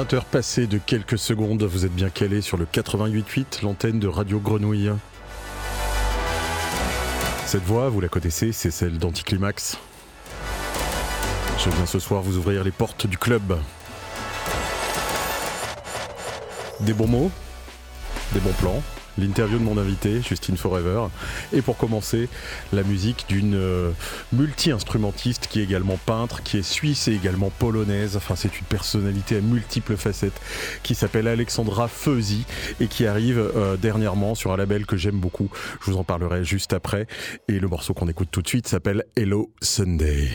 20 heures passées de quelques secondes, vous êtes bien calé sur le 88.8, l'antenne de Radio Grenouille. Cette voix, vous la connaissez, c'est celle d'Anticlimax. Je viens ce soir vous ouvrir les portes du club. Des bons mots, des bons plans, l'interview de mon invité, Justine Forever. Et pour commencer, la musique d'une euh, multi-instrumentiste qui est également peintre, qui est suisse et également polonaise. Enfin, c'est une personnalité à multiples facettes qui s'appelle Alexandra Feuzy et qui arrive euh, dernièrement sur un label que j'aime beaucoup. Je vous en parlerai juste après. Et le morceau qu'on écoute tout de suite s'appelle Hello Sunday.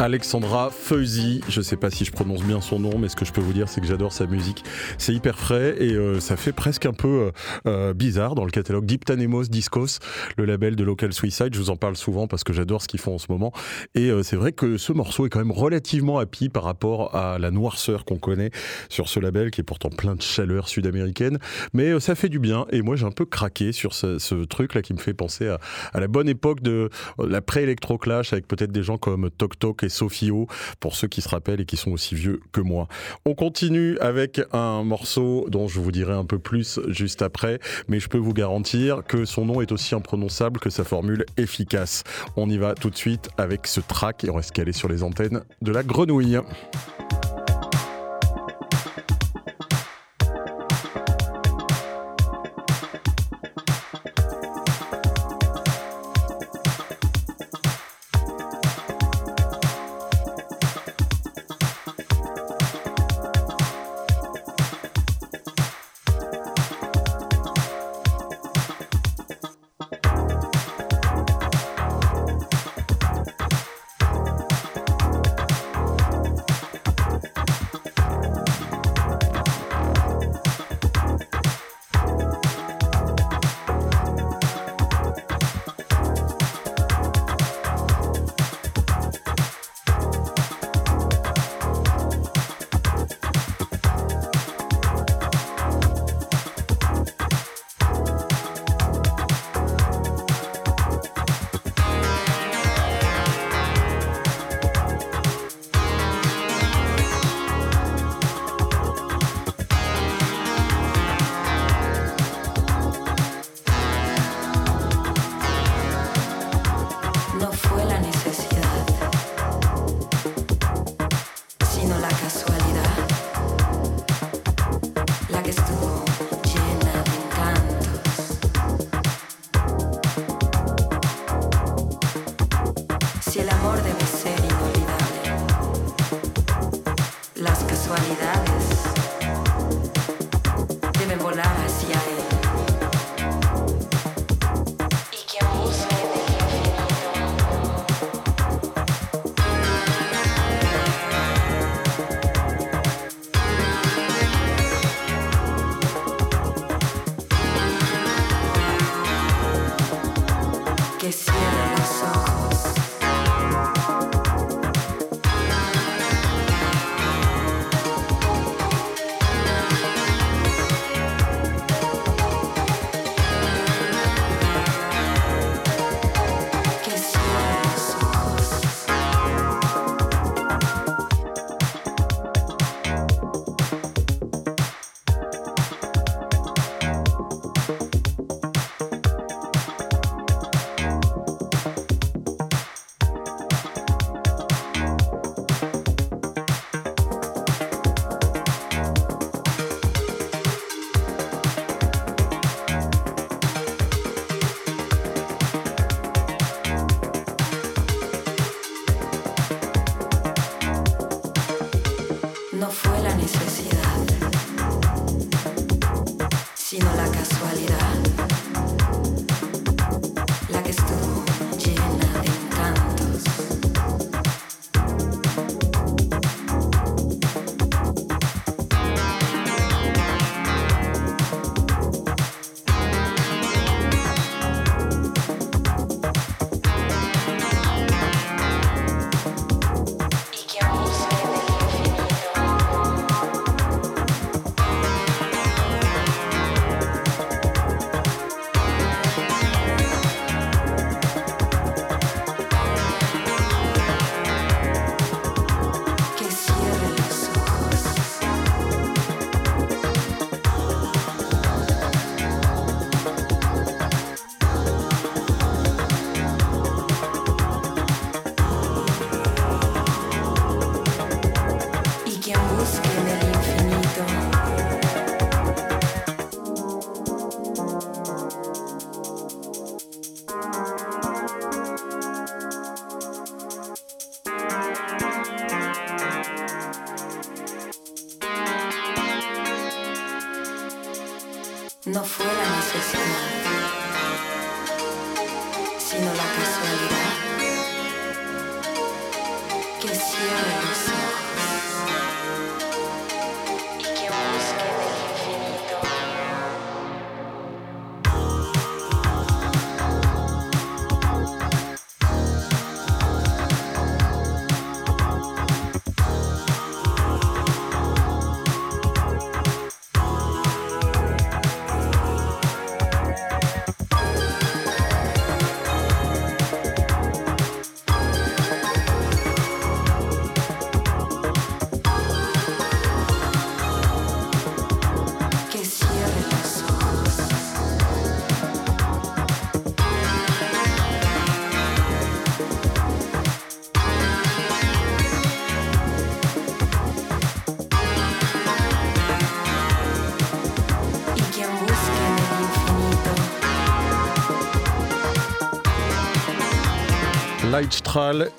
Alexandra Feuzy, je sais pas si je prononce bien son nom, mais ce que je peux vous dire, c'est que j'adore sa musique. C'est hyper frais et euh, ça fait presque un peu euh, euh, bizarre dans le catalogue Diptanemos Discos, le label de Local Suicide. Je vous en parle souvent parce que j'adore ce qu'ils font en ce moment. Et c'est vrai que ce morceau est quand même relativement happy par rapport à la noirceur qu'on connaît sur ce label, qui est pourtant plein de chaleur sud-américaine. Mais ça fait du bien et moi j'ai un peu craqué sur ce, truc là qui me fait penser à, à la bonne époque de la pré-électro-clash avec peut-être des gens comme Tok Tok et Sophio, pour ceux qui se rappellent et qui sont aussi vieux que moi. On continue avec un morceau dont je vous dirai un peu plus juste après, mais je peux vous garantir que son nom est aussi imprononçable que sa formule efficace. On y va tout de suite avec ce track et on reste calé sur les antennes de la grenouille.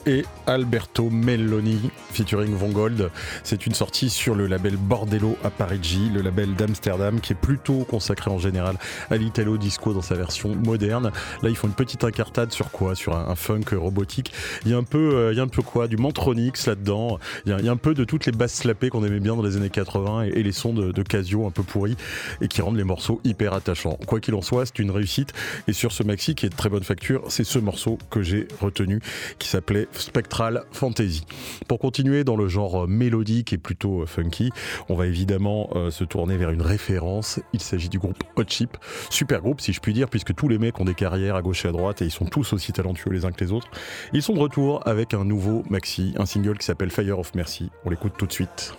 Et Alberto Melloni featuring Von Gold. C'est une sortie sur le label Bordello à Parigi, le label d'Amsterdam qui est plutôt consacré en général à l'italo disco dans sa version moderne. Là, ils font une petite incartade sur quoi? Sur un, funk robotique. Il y a un peu, euh, il y a un peu quoi? Du Mantronix là-dedans. Il, y a un peu de toutes les basses slappées qu'on aimait bien dans les années 80 et, les sons de, de, Casio un peu pourris et qui rendent les morceaux hyper attachants. Quoi qu'il en soit, c'est une réussite. Et sur ce maxi qui est de très bonne facture, c'est ce morceau que j'ai retenu qui s'appelait Spectral Fantasy. Pour continuer dans le genre mélodique et plutôt funky, on va évidemment euh, se tourner vers une référence. Il s'agit du groupe Hot Chip, super groupe si je puis dire, puisque tous les mecs ont des carrières à gauche et à droite et ils sont tous aussi talentueux les uns que les autres. Ils sont de retour avec un nouveau maxi, un single qui s'appelle Fire of Mercy. On l'écoute tout de suite.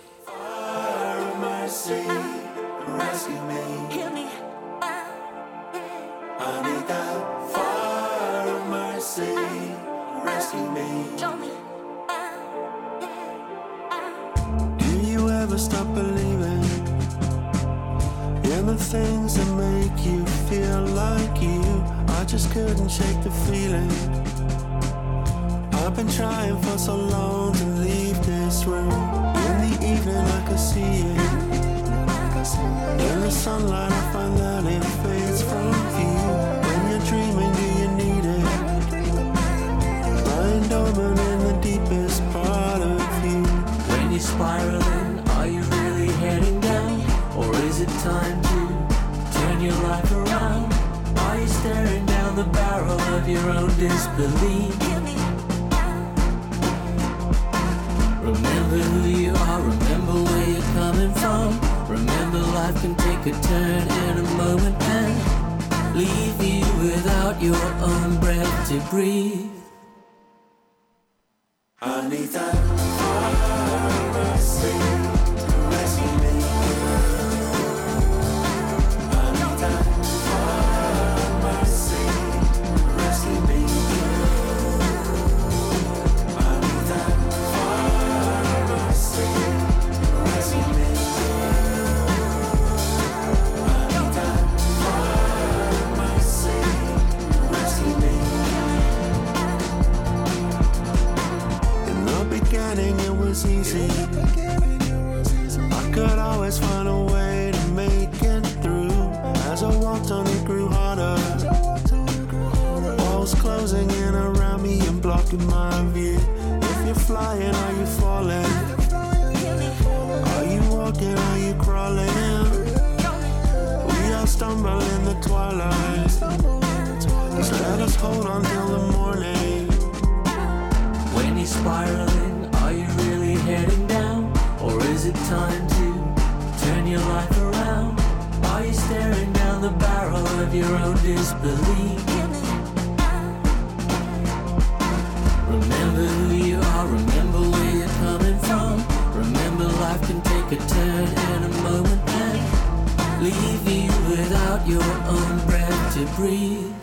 of your own disbelief. Remember who you are, remember where you're coming from. Remember life can take a turn in a moment and leave you without your own breath to breathe.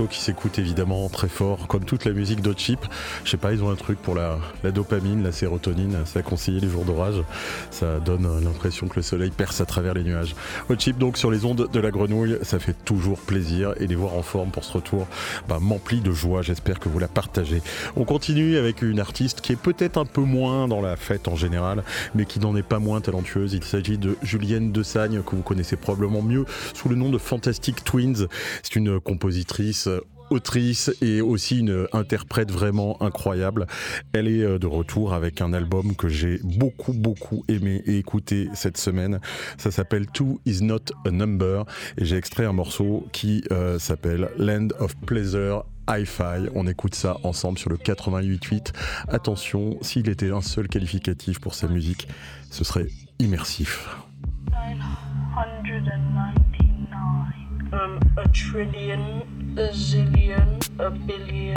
Qui s'écoute évidemment très fort, comme toute la musique d'Hot Chip. Je sais pas, ils ont un truc pour la, dopamine, la sérotonine, ça conseillé les jours d'orage. Ça donne l'impression que le soleil perce à travers les nuages. Hot Chip donc sur les ondes de la grenouille, ça fait toujours plaisir et les voir en forme pour ce retour bah, m'emplit de joie. J'espère que vous la partagez. On continue avec une artiste qui est peut-être un peu moins dans la fête en général, mais qui n'en est pas moins talentueuse. Il s'agit de Julienne Desagne, que vous connaissez probablement mieux sous le nom de Fantastic Twins. C'est une composition autrice et aussi une interprète vraiment incroyable. Elle est euh, de retour avec un album que j'ai beaucoup beaucoup aimé et écouté cette semaine. Ça s'appelle Two is not a number et j'ai extrait un morceau qui euh, s'appelle Land of Pleasure Hi-Fi. On écoute ça ensemble sur le 88.8. Attention, s'il était un seul qualificatif pour sa musique, ce serait immersif. 999. From a trillion, a zillion, a billion.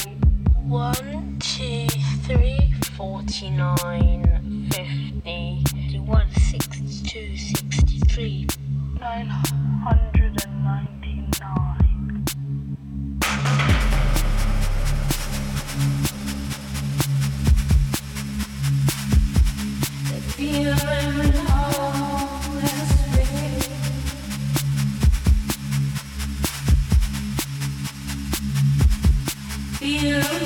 One, two, three, forty-nine, fifty, one, sixty-two, sixty-three, nine hundred and ninety-nine. feeling feel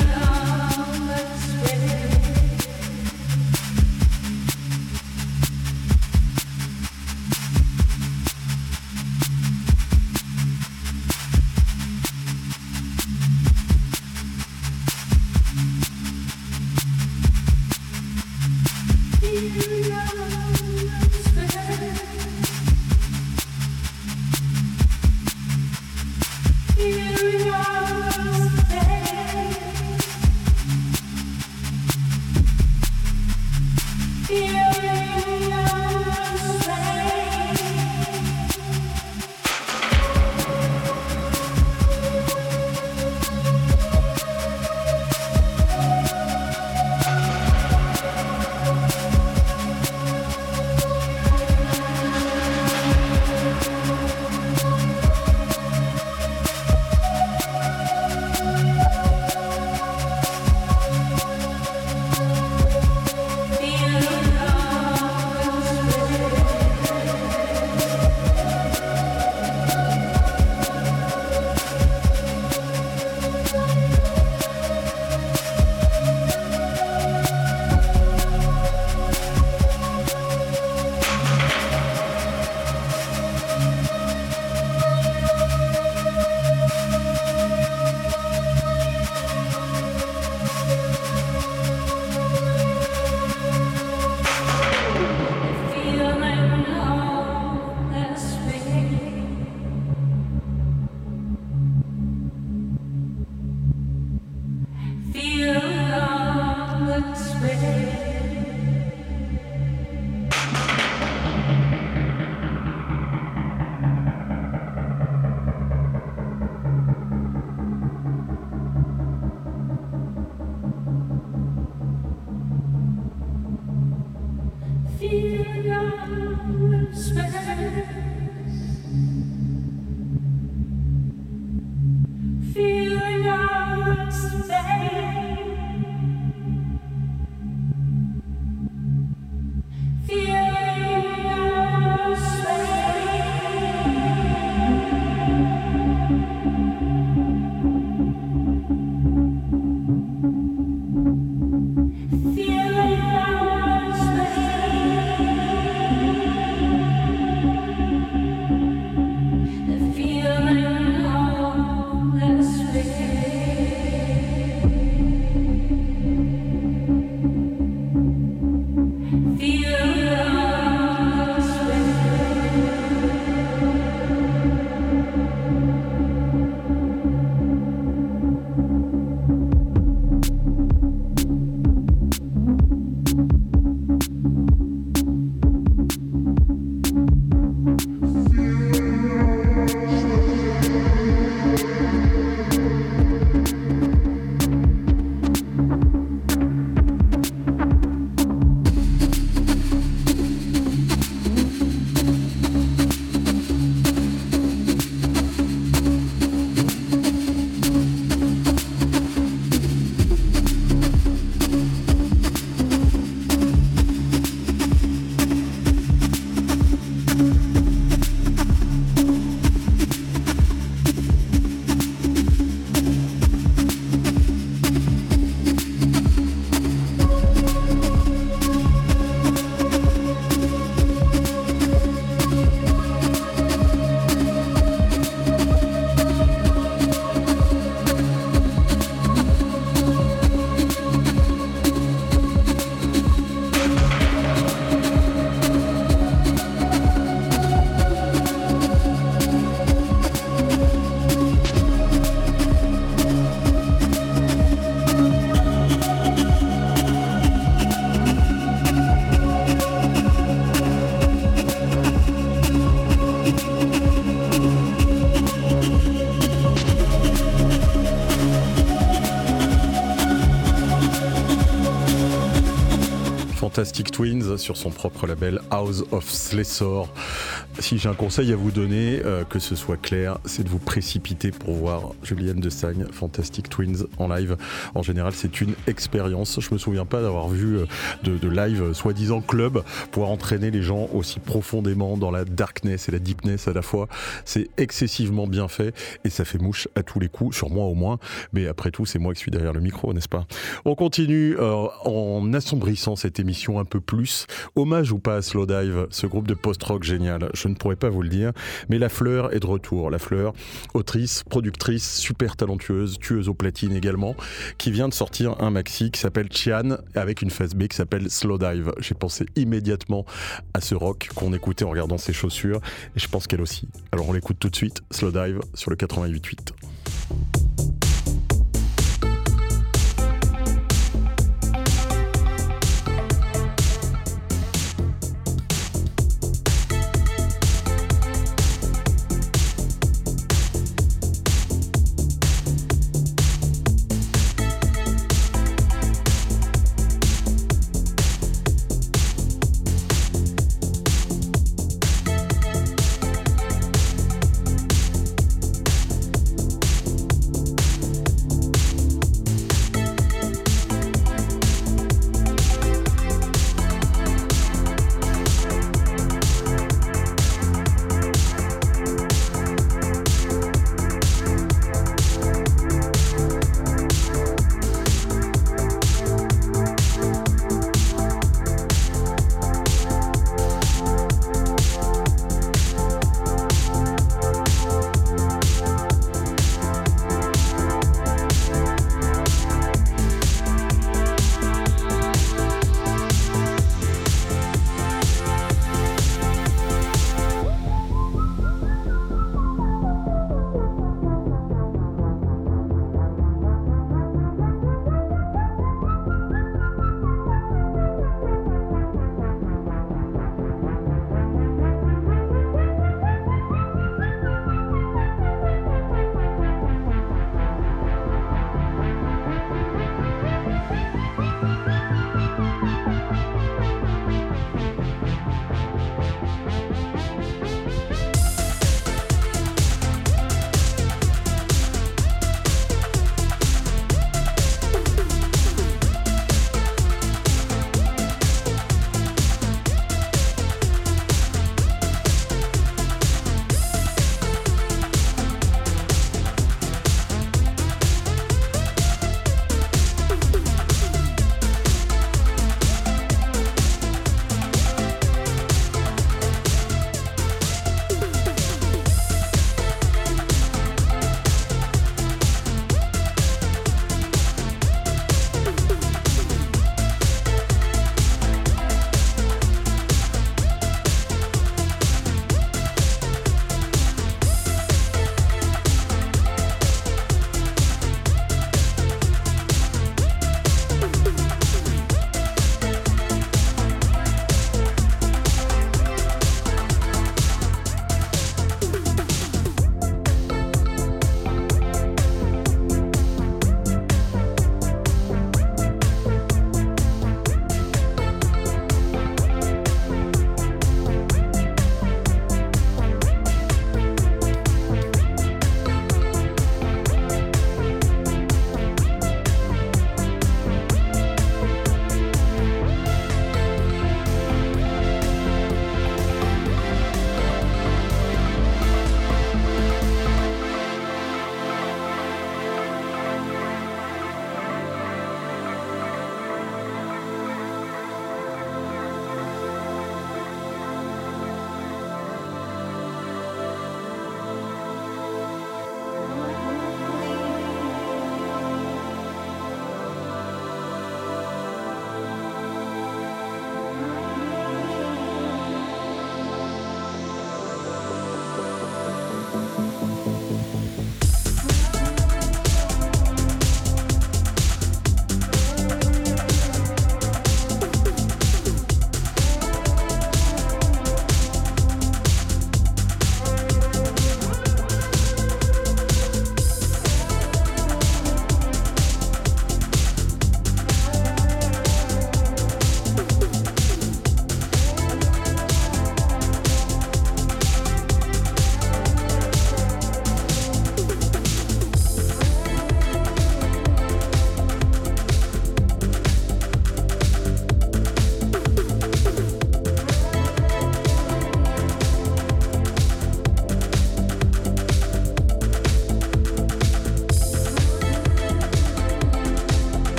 Fantastic Twins sur son propre label House of Slessor. Si j'ai un conseil à vous donner, euh, que ce soit clair, c'est de vous précipiter pour voir Julianne de Sagne, Fantastic Twins en live. En général, c'est une expérience. Je me souviens pas d'avoir vu euh, de, live euh, soi-disant club pouvoir entraîner les gens aussi profondément dans la darkness et la deepness à la fois. C'est excessivement bien fait et ça fait mouche à tous les coups, sur moi au moins. Mais après tout, c'est moi qui suis derrière le micro, n'est-ce pas? On continue en assombrissant cette émission un peu plus. Hommage ou pas à Slowdive, ce groupe de post-rock génial. Je ne pourrais pas vous le dire, mais La Fleur est de retour. La Fleur, autrice, productrice, super talentueuse, tueuse au platine également, qui vient de sortir un maxi qui s'appelle Chian avec une phase B qui s'appelle Slowdive. J'ai pensé immédiatement à ce rock qu'on écoutait en regardant ses chaussures et je pense qu'elle aussi. Alors on l'écoute tout de suite, Slowdive sur le 88.8.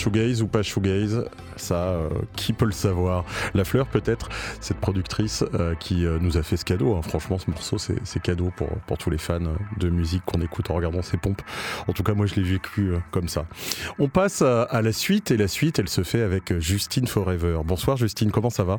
shoegaze ou pas shoegaze, ça, euh, qui peut le savoir? La Fleur, peut-être, cette productrice euh, qui euh, nous a fait ce cadeau. hein. Franchement, ce morceau, c'est cadeau pour, pour tous les fans de musique qu'on écoute en regardant ses pompes. En tout cas, moi, je l'ai vécu comme ça. On passe à la suite, et la suite, elle se fait avec Justine Forever. Bonsoir, Justine, comment ça va?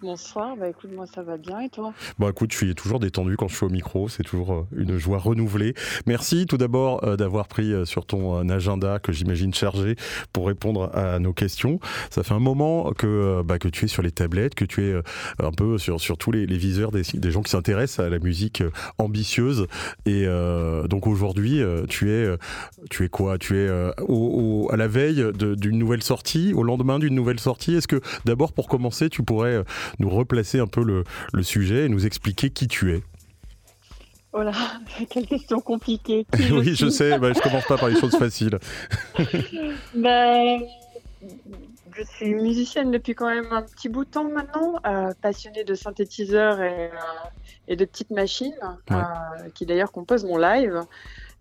Bonsoir, bah écoute, moi ça va bien et toi? Bon, écoute, je suis toujours détendu quand je suis au micro. C'est toujours euh, une joie renouvelée. Merci tout d'abord euh, d'avoir pris euh, sur ton agenda que j'imagine chargé pour répondre à nos questions. Ça fait un moment que, bah, que tu es sur les tablettes, que tu es un peu sur, sur tous les, viseurs des, gens qui s'intéressent à la musique ambitieuse. Et donc aujourd'hui, tu es, tu es quoi? Tu es à la veille d'une nouvelle sortie, au lendemain d'une nouvelle sortie? Est-ce que d'abord, pour commencer, tu pourrais nous replacer un peu le, le sujet et nous expliquer qui tu es Oh là, quelle question compliquée. Qui Oui, je sais, bah, je commence pas par les choses faciles. Ben, je suis musicienne depuis quand même un petit bout de temps maintenant, euh, passionnée de synthétiseurs et, euh, et de petites machines, Ouais. euh, qui d'ailleurs composent mon live.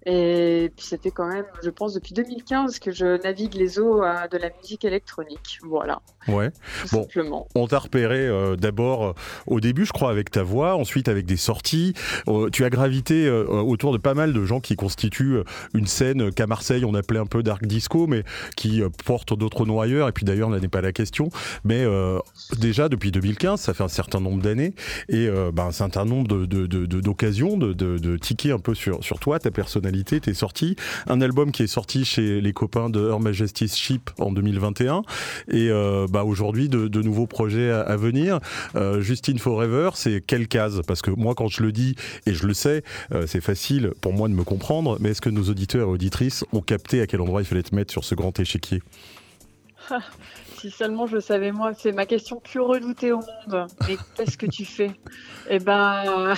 Et puis ça fait quand même, je pense, depuis 2015 que je navigue les eaux de la musique électronique. Voilà, Ouais. tout Bon. simplement. On t'a repéré euh, d'abord euh, au début, je crois, avec ta voix, ensuite avec des sorties. Euh, tu as gravité euh, autour de pas mal de gens qui constituent une scène qu'à Marseille on appelait un peu dark disco, mais qui porte d'autres noms ailleurs. Et puis d'ailleurs, là n'est pas la question. Mais déjà depuis 2015, ça fait un certain nombre d'années et ben, un certain nombre de- de- de- de- d'occasions de, de, tiquer un peu sur, sur toi, ta personnalité, tes sorties. Un album qui est sorti chez les copains de Her Majesty's Ship en 2021 et euh, bah, aujourd'hui de, nouveaux projets à, à venir. Euh, Justine Forever, c'est quelle case Parce que moi, quand je le dis et je le sais, euh, c'est facile pour moi de me comprendre. Mais est-ce que nos auditeurs et auditrices ont capté à quel endroit il fallait te mettre sur ce grand échiquier? Si seulement je savais moi, c'est ma question plus redoutée au monde. Mais qu'est-ce que tu fais? Eh ben,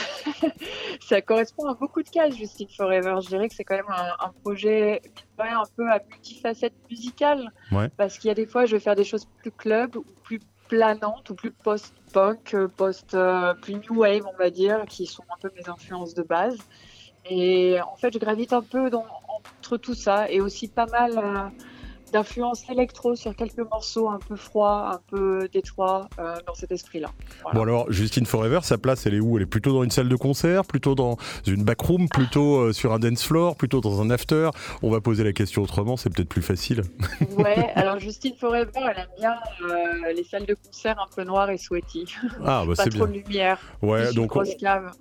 ça correspond à beaucoup de cases, Justine Forever. Je dirais que c'est quand même un, un projet ouais, un peu à multifacette musicale. Ouais. Parce qu'il y a des fois, je vais faire des choses plus club, ou plus planantes, ou plus post-punk, euh, post, euh, plus new wave, on va dire, qui sont un peu mes influences de base. Et en fait, je gravite un peu dans, entre tout ça et aussi pas mal. euh, d'influence électro sur quelques morceaux un peu froids, un peu détroits euh, dans cet esprit-là. Voilà. Bon alors, Justine Forever, sa place, elle est où? Elle est plutôt dans une salle de concert, plutôt dans une backroom, plutôt euh, sur un dance floor, plutôt dans un after? On va poser la question autrement, c'est peut-être plus facile. Ouais, alors Justine Forever, elle aime bien euh, les salles de concert un peu noires et sweaty. Ah, bah Pas c'est trop bien. de lumière. Ouais, donc. On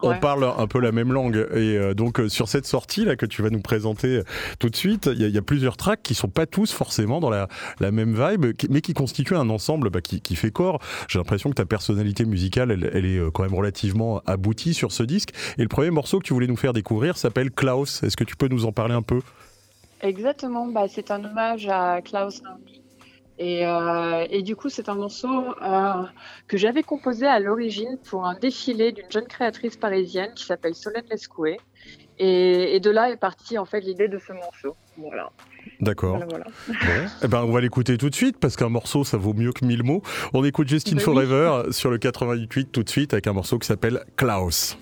Ouais. parle un peu la même langue. Et donc, sur cette sortie là que tu vas nous présenter tout de suite, il y, y a plusieurs tracks qui sont pas tous forcément dans la, même vibe, mais qui constituent un ensemble bah, qui, fait corps. J'ai l'impression que ta personnalité musicale, elle, est euh, quand même relativement aboutie sur ce disque. Et le premier morceau que tu voulais nous faire découvrir s'appelle Klaus. Est-ce que tu peux nous en parler un peu? Exactement, bah, c'est un hommage à Klaus euh, et du coup, c'est un morceau euh, que j'avais composé à l'origine pour un défilé d'une jeune créatrice parisienne qui s'appelle Solène Lescoué. Et, et de là est partie en fait l'idée de ce morceau. Voilà. D'accord. voilà. Eh ben, on va l'écouter tout de suite parce qu'un morceau, ça vaut mieux que mille mots. On écoute Justine Bah oui. Forever sur le 88 tout de suite avec un morceau qui s'appelle. Klaus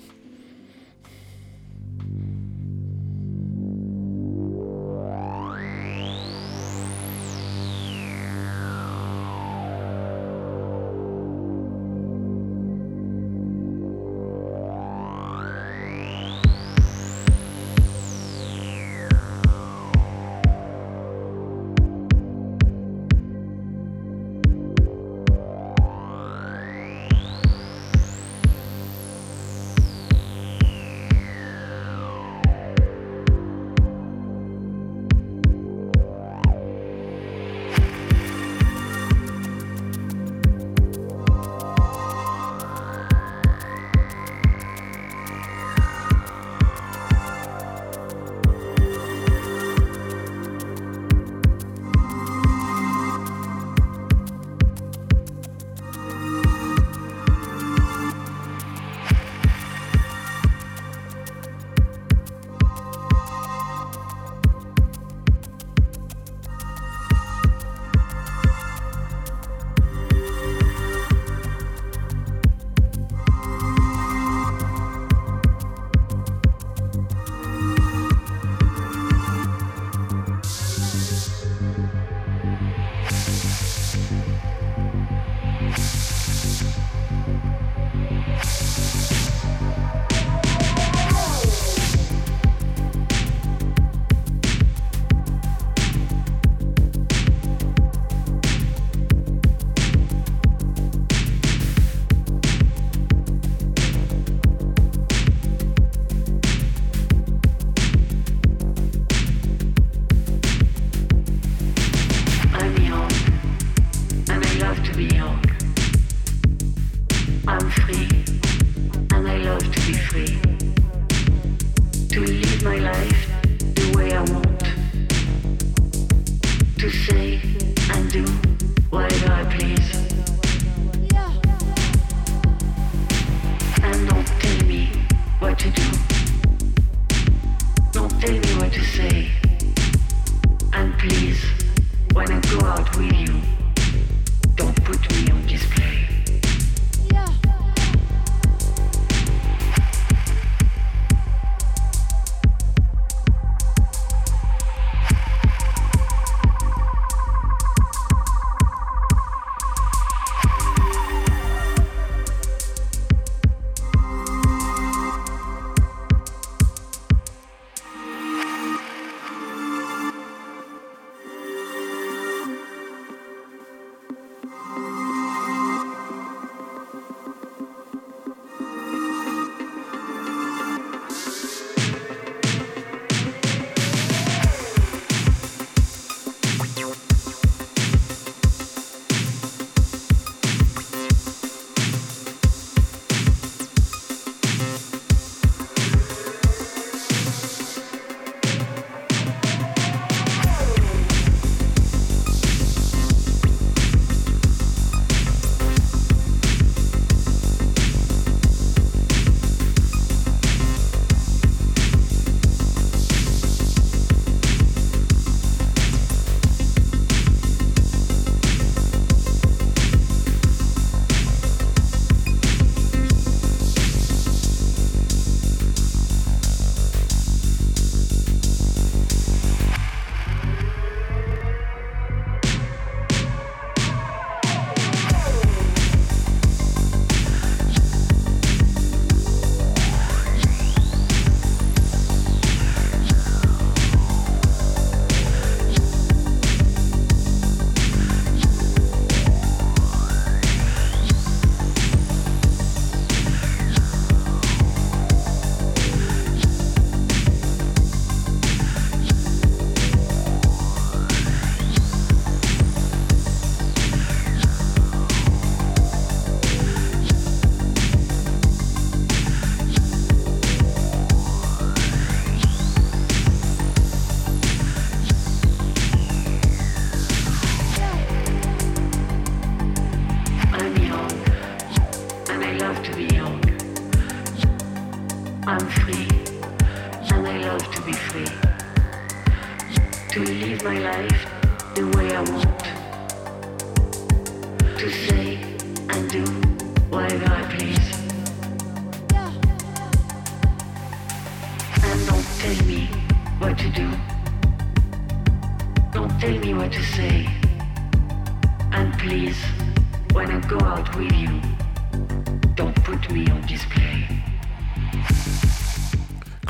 You.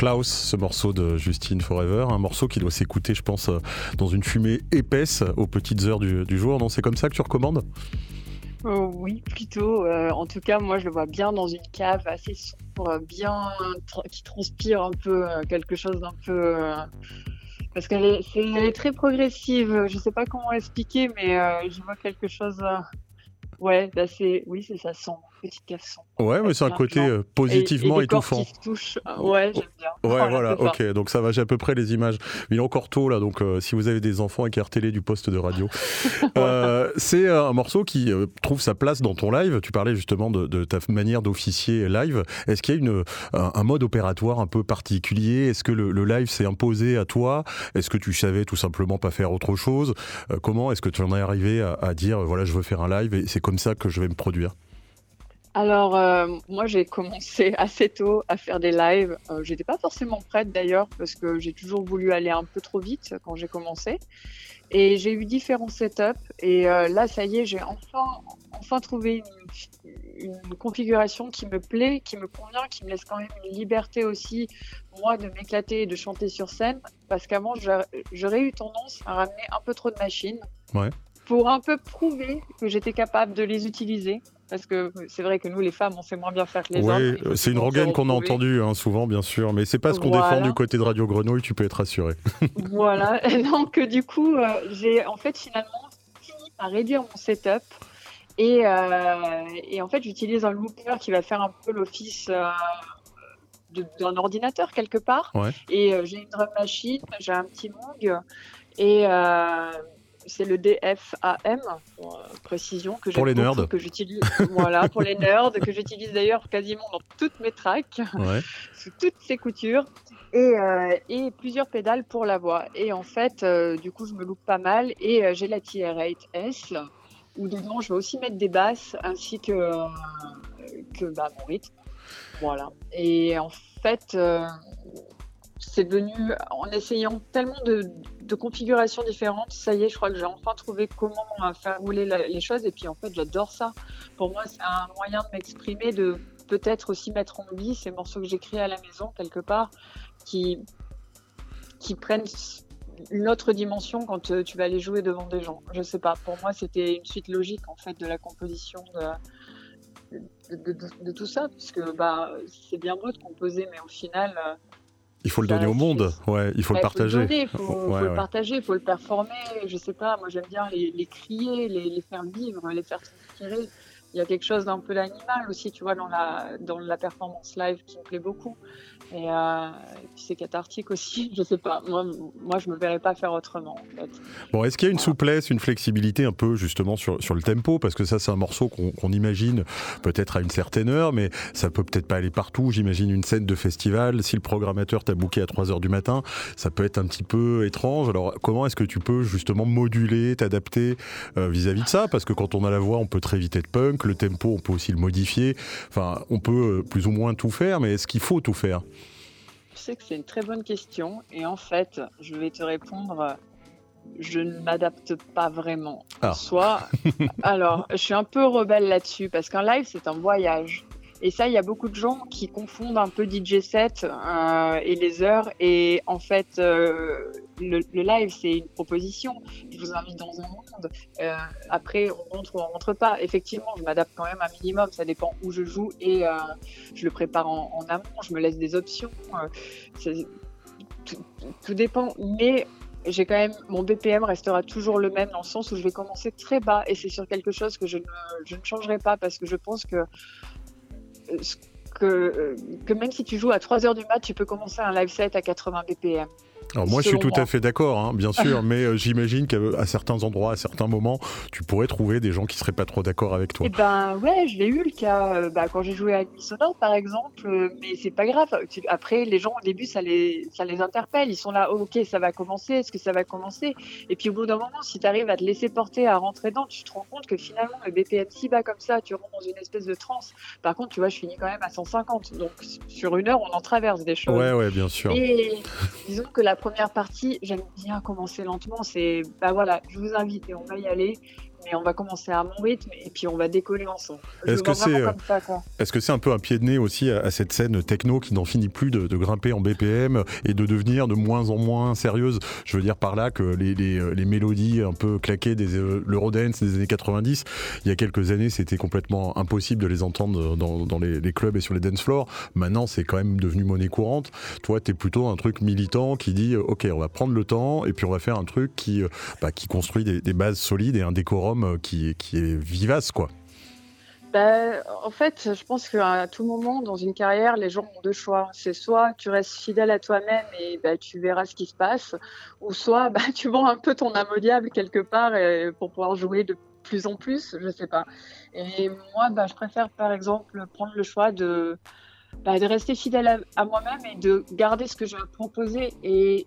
Klaus, ce morceau de Justine Forever, un morceau qui doit s'écouter, je pense, euh, dans une fumée épaisse aux petites heures du, jour. Non, c'est comme ça que tu recommandes? Euh, oui, plutôt. Euh, en tout cas, moi, je le vois bien dans une cave assez sombre, bien qui transpire un peu, quelque chose d'un peu. parce qu'elle est, très progressive. Je sais pas comment expliquer, mais je vois quelque chose. ouais, d'assez. Oui, c'est ça, sombre, petite sombre. Ouais, mais c'est un côté euh, Et- positivement et étouffant. qui se touchent. Euh, Ouais, j'aime bien. Ouais, voilà, ok, donc ça va, j'ai à peu près les images. Il est encore tôt là, donc euh, si vous avez des enfants, écartez-les du poste de radio. Euh, c'est un morceau qui euh, trouve sa place dans ton live. Tu parlais justement de, de ta manière d'officier live. Est-ce qu'il y a une, un, un mode opératoire un peu particulier? Est-ce que le, le live s'est imposé à toi? Est-ce que tu savais tout simplement pas faire autre chose? Comment est-ce que tu en es arrivé à, à dire voilà, je veux faire un live et c'est comme ça que je vais me produire? Alors, euh, moi, j'ai commencé assez tôt à faire des lives. Euh, j'étais pas forcément prête d'ailleurs, parce que j'ai toujours voulu aller un peu trop vite quand j'ai commencé. Et j'ai eu différents setups. Et euh, là, ça y est, j'ai enfin, enfin trouvé une, une configuration qui me plaît, qui me convient, qui me laisse quand même une liberté aussi, moi, de m'éclater et de chanter sur scène. Parce qu'avant, j'a- j'aurais eu tendance à ramener un peu trop de machines. Ouais. Pour un peu prouver que j'étais capable de les utiliser. Parce que c'est vrai que nous, les femmes, on sait moins bien faire que les Oui, hommes. Faut c'est une rengaine qu'on a entendue hein, souvent, bien sûr, mais c'est pas ce qu'on Voilà. défend du côté de Radio Grenouille, tu peux être rassuré. Voilà. Donc, du coup, euh, j'ai en fait finalement fini par réduire mon setup Et, euh, et en fait, j'utilise un looper qui va faire un peu l'office euh, d'un ordinateur quelque part. Ouais. Et euh, j'ai une drum machine, j'ai un petit Moog et euh, c'est le DFAM, pour, euh, précision, que Pour les beaucoup, nerds. que j'utilise, voilà, pour les nerds, que j'utilise d'ailleurs quasiment dans toutes mes tracks Ouais. sous toutes ses coutures et, euh, et plusieurs pédales pour la voix. Et en fait, euh, du coup, je me loupe pas mal et j'ai la TR-8S où dedans, je vais aussi mettre des basses ainsi que, que bah, mon rythme. Voilà. Et en fait, c'est venu en essayant tellement de, configurations différentes. Ça y est, je crois que j'ai enfin trouvé comment euh, faire rouler les choses. Et puis en fait, j'adore ça. Pour moi, c'est un moyen de m'exprimer, de peut-être aussi mettre en vie ces morceaux que j'écris à la maison quelque part, qui, qui prennent une autre dimension quand euh, tu vas les jouer devant des gens. Je sais pas. Pour moi, c'était une suite logique en fait de la composition de, tout ça, parce que bah, c'est bien beau de composer, mais au final, euh, Il faut le Ça donner au monde. Ouais, il faut le partager. Faut le, donner, faut, le partager, il faut le performer. Je sais pas, moi j'aime bien les, les crier, les, les faire vivre, les faire s'inspirer. Il y a quelque chose d'un peu d'animal aussi, tu vois, dans la, dans la performance live qui me plaît beaucoup. Et, euh, et puis c'est cathartique aussi, je sais pas. Moi, moi je me verrais pas faire autrement. Bon, est-ce qu'il y a une souplesse, une flexibilité un peu justement sur, sur le tempo? Parce que ça, c'est un morceau qu'on imagine peut-être à une certaine heure, mais ça peut peut-être pas aller partout. J'imagine une scène de festival. Si le programmateur t'a booké à 3 heures du matin, ça peut être un petit peu étrange. Alors, comment est-ce que tu peux justement moduler, t'adapter euh, vis-à-vis de ça? Parce que quand on a la voix, on peut très vite être punk. Le tempo, on peut aussi le modifier. Enfin, on peut euh, plus ou moins tout faire, mais est-ce qu'il faut tout faire? Je sais que c'est une très bonne question. Et en fait, je vais te répondre. Je ne m'adapte pas vraiment. Ah. Soit, alors, je suis un peu rebelle là-dessus parce qu'un live, c'est un voyage. Et ça, il y a beaucoup de gens qui confondent un peu DJ set euh, et les heures. Et en fait, euh, le, le live, c'est une proposition. Je vous invite dans un monde. Euh, après, on rentre ou on rentre pas. Effectivement, je m'adapte quand même un minimum. Ça dépend où je joue et euh, je le prépare en, en amont. Je me laisse des options. Euh, tout, tout dépend. Mais j'ai quand même mon BPM restera toujours le même dans le sens où je vais commencer très bas et c'est sur quelque chose que je ne, je ne changerai pas parce que je pense que que, euh, que même si tu joues à 3 heures du mat, tu peux commencer un live set à 80 BPM. Alors moi, je suis tout à fait d'accord, hein, bien sûr, mais euh, j'imagine qu'à à certains endroits, à certains moments, tu pourrais trouver des gens qui seraient pas trop d'accord avec toi. Eh ben ouais, je l'ai eu le cas euh, bah, quand j'ai joué à Sonore par exemple, euh, mais c'est pas grave. Après, les gens au début, ça les, ça les interpelle. Ils sont là, oh, ok, ça va commencer, est-ce que ça va commencer? Et puis au bout d'un moment, si tu arrives à te laisser porter, à rentrer dedans, tu te rends compte que finalement, le BPM si bas comme ça, tu rentres dans une espèce de transe. Par contre, tu vois, je finis quand même à 150. Donc sur une heure, on en traverse des choses. Ouais, ouais, bien sûr. Et disons que la première partie, j'aime bien commencer lentement. C'est, bah voilà, je vous invite et on va y aller, mais on va commencer à mon rythme et puis on va décoller ensemble. Est-ce que c'est, euh. Est-ce que c'est un peu un pied de nez aussi à, à cette scène techno qui n'en finit plus de, de grimper en BPM et de devenir de moins en moins sérieuse? Je veux dire par là que les, les, euh, les mélodies un peu claquées des euh, l'Eurodance des années 90, il y a quelques années, c'était complètement impossible de les entendre dans, dans les, les clubs et sur les dance floors. Maintenant, c'est quand même devenu monnaie courante. Toi, tu es plutôt un truc militant qui dit euh, OK, on va prendre le temps et puis on va faire un truc qui, bah, qui construit des, des bases solides et un décorum euh, qui, est vivace, quoi. Bah, en fait, je pense qu'à tout moment dans une carrière, les gens ont deux choix. C'est soit tu restes fidèle à toi-même et bah, tu verras ce qui se passe, ou soit bah, tu vends un peu ton âme au diable quelque part pour pouvoir jouer de plus en plus, je sais pas. Et moi, je préfère par exemple prendre le choix de, de rester fidèle à, à moi-même et de garder ce que je vais proposer et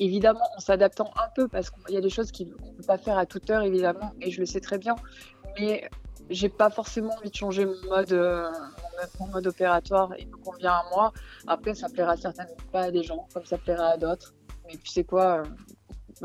évidemment en s'adaptant un peu parce qu'il y a des choses qu'on ne peut pas faire à toute heure évidemment et je le sais très bien. Mais j'ai pas forcément envie de changer mon mode, euh, mon mode opératoire. Il me convient à moi. Après, ça plaira certainement pas à des gens, comme ça plaira à d'autres. Mais tu sais quoi, euh,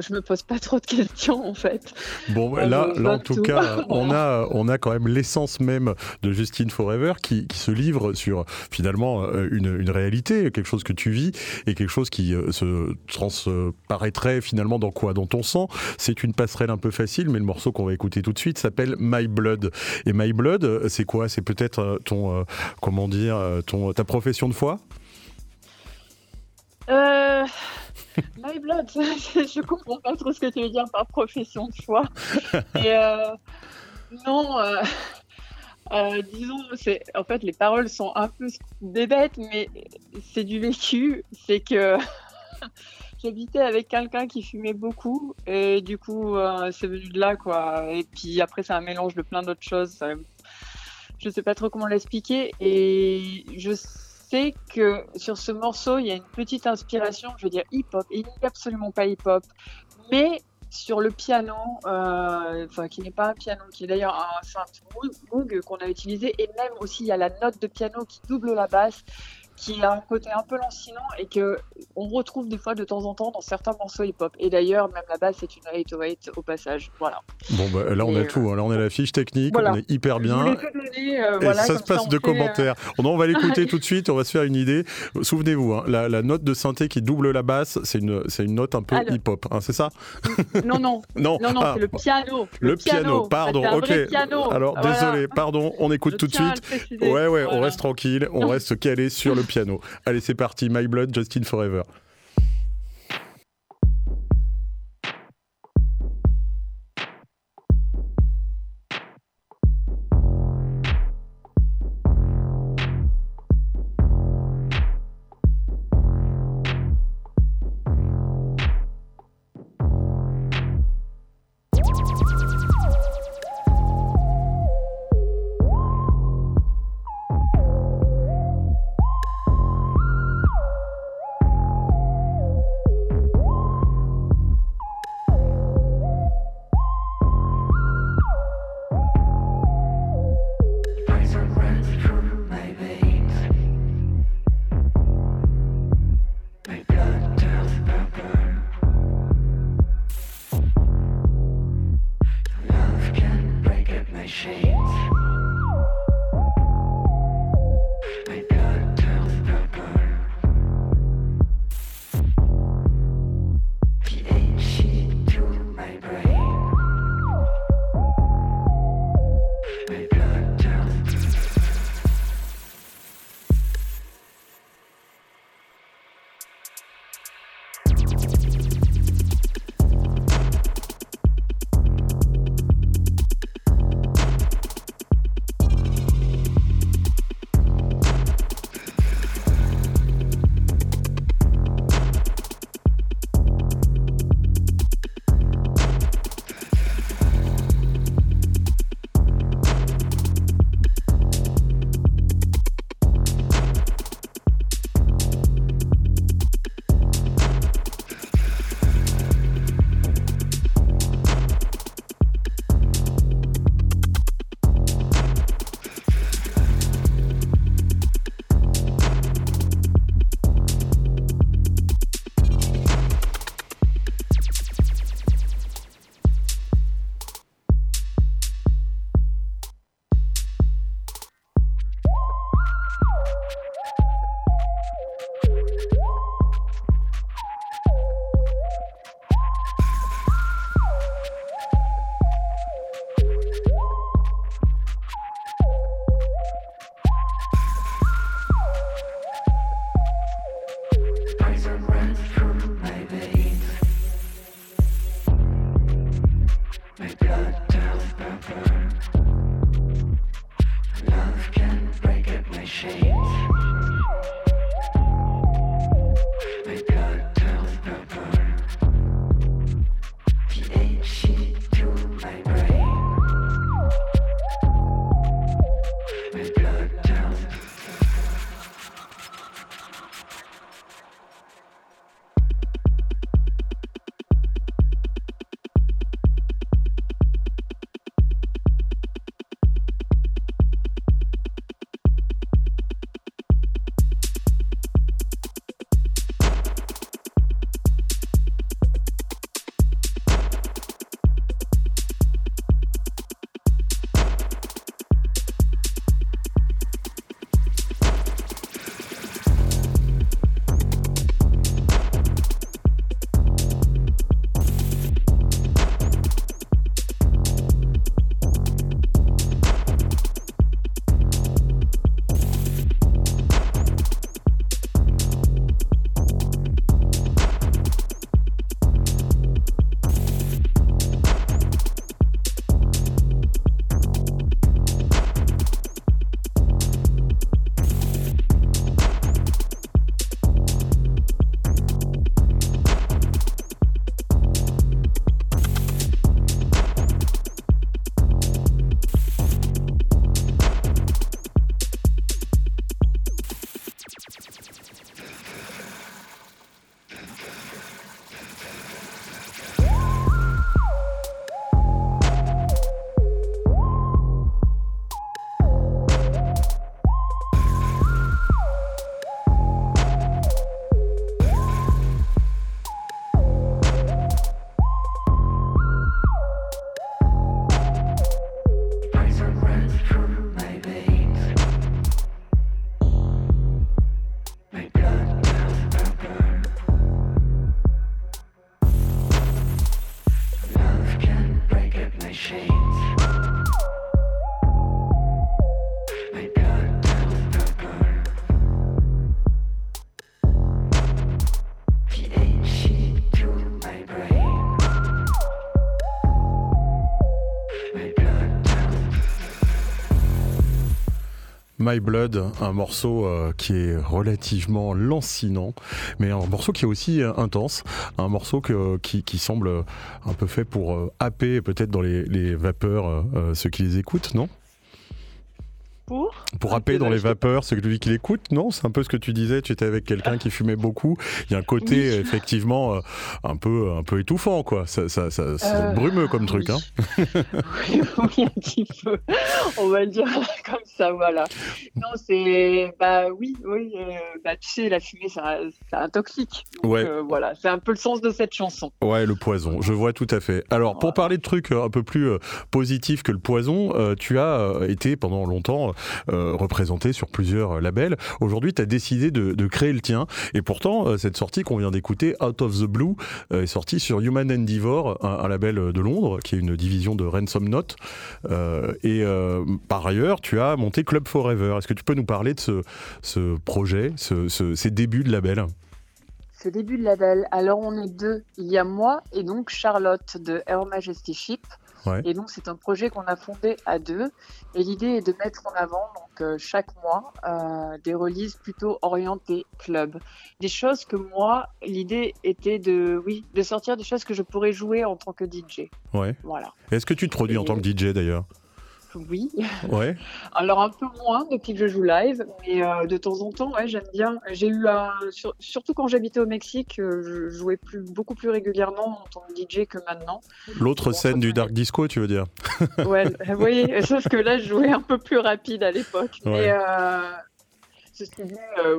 je me pose pas trop de questions en fait. Bon, là, en tout tout. cas, on a, on a quand même l'essence même de Justine Forever qui, qui se livre sur finalement euh, une, une réalité, quelque chose que tu vis et quelque chose qui euh, se transparaîtrait finalement dans quoi? Dans ton sang. C'est une passerelle un peu facile, mais le morceau qu'on va écouter tout de suite s'appelle My Blood. Et My Blood, c'est quoi? C'est peut-être euh, ton, euh, comment dire, ton, ta profession de foi? Euh... My blood, je comprends pas trop ce que tu veux dire par profession de. Et, euh, Non, euh, euh, disons, en fait les paroles sont un peu des bêtes, mais c'est du vécu. C'est que j'habitais avec quelqu'un qui fumait beaucoup et du coup c'est venu de là quoi. Et puis après c'est un mélange de plein d'autres choses. Je sais pas trop comment l'expliquer et je sais que sur ce morceau il y a une petite inspiration, je veux dire hip-hop. Il n'est absolument pas hip-hop, mais sur le piano, euh, enfin qui n'est pas un piano, qui est d'ailleurs un synth Moog qu'on a utilisé, et même aussi il y a la note de piano qui double la basse, qui a un côté un peu lancinant et que on retrouve des fois de temps en temps dans certains morceaux hip-hop. Et d'ailleurs même la basse c'est une 808 au passage. Voilà. Bon, bah, là, on Et, a euh, tout. hein. Là, on a la fiche technique, voilà. on est hyper bien. donner, euh, Et voilà, ça se passe de fait, euh, commentaires. On, on va l'écouter tout de suite, on va se faire une idée. Souvenez-vous, hein, la, la note de synthé qui double la basse, c'est une, c'est une note un peu hip-hop, hein, c'est ça? Non non Non, non non ah, c'est le piano. le piano, pardon, ok. piano. Alors, Voilà. désolé, pardon, on écoute Je tout de suite. Ouais, ouais, on reste tranquille, on reste calé sur le piano. Allez, c'est parti, My Blood, Justin Forever. My Blood, un morceau euh, qui est relativement lancinant, mais un morceau qui est aussi euh, intense, un morceau qui, semble un peu fait pour euh, happer peut-être dans les vapeurs ceux qui les écoutent, non? Pour dans les vapeurs, c'est lui qui l'écoute, non? C'est un peu ce que tu disais, tu étais avec quelqu'un qui fumait beaucoup. Il y a un côté, effectivement, euh, un, peu, un peu étouffant, quoi. Ça, ça, ça c'est euh, brumeux comme truc, hein oui, oui, un petit peu. On va le dire comme ça, voilà. Non, c'est. Bah oui, oui. Euh, bah, tu sais, la fumée, c'est un, toxique. ouais. voilà, c'est un peu le sens de cette chanson. Ouais, le poison, je vois tout à fait. Alors, pour parler de trucs un peu plus positifs que le poison, tu as été pendant longtemps euh, représenté sur plusieurs labels. Aujourd'hui, tu as décidé de, créer le tien. Et pourtant, euh, cette sortie qu'on vient d'écouter, Out of the Blue, euh, est sortie sur Human Endeavor, un, label de Londres, qui est une division de Ransom Note. et par ailleurs, tu as monté Club Forever. Est-ce que tu peux nous parler de ce, projet, ces débuts de label? Ce début de label. Alors on est deux. Il y a moi et donc Charlotte de Her Majesty Ship. Et donc, c'est un projet qu'on a fondé à deux. Et l'idée est de mettre en avant, donc, euh, chaque mois, euh, des releases plutôt orientées club. Des choses que moi, l'idée était de, oui, de sortir des choses que je pourrais jouer en tant que DJ. Ouais. Voilà. Est-ce que tu te produis en tant que DJ d'ailleurs? Oui. Ouais. Alors un peu moins depuis que je joue live, mais euh, de temps en temps, ouais, j'aime bien. J'ai eu un, surtout quand j'habitais au Mexique, euh, je jouais plus, beaucoup plus régulièrement en tant que DJ que maintenant. L'autre scène du dark disco, tu veux dire Ouais, oui, sauf que là, je jouais un peu plus rapide à l'époque. Mais euh,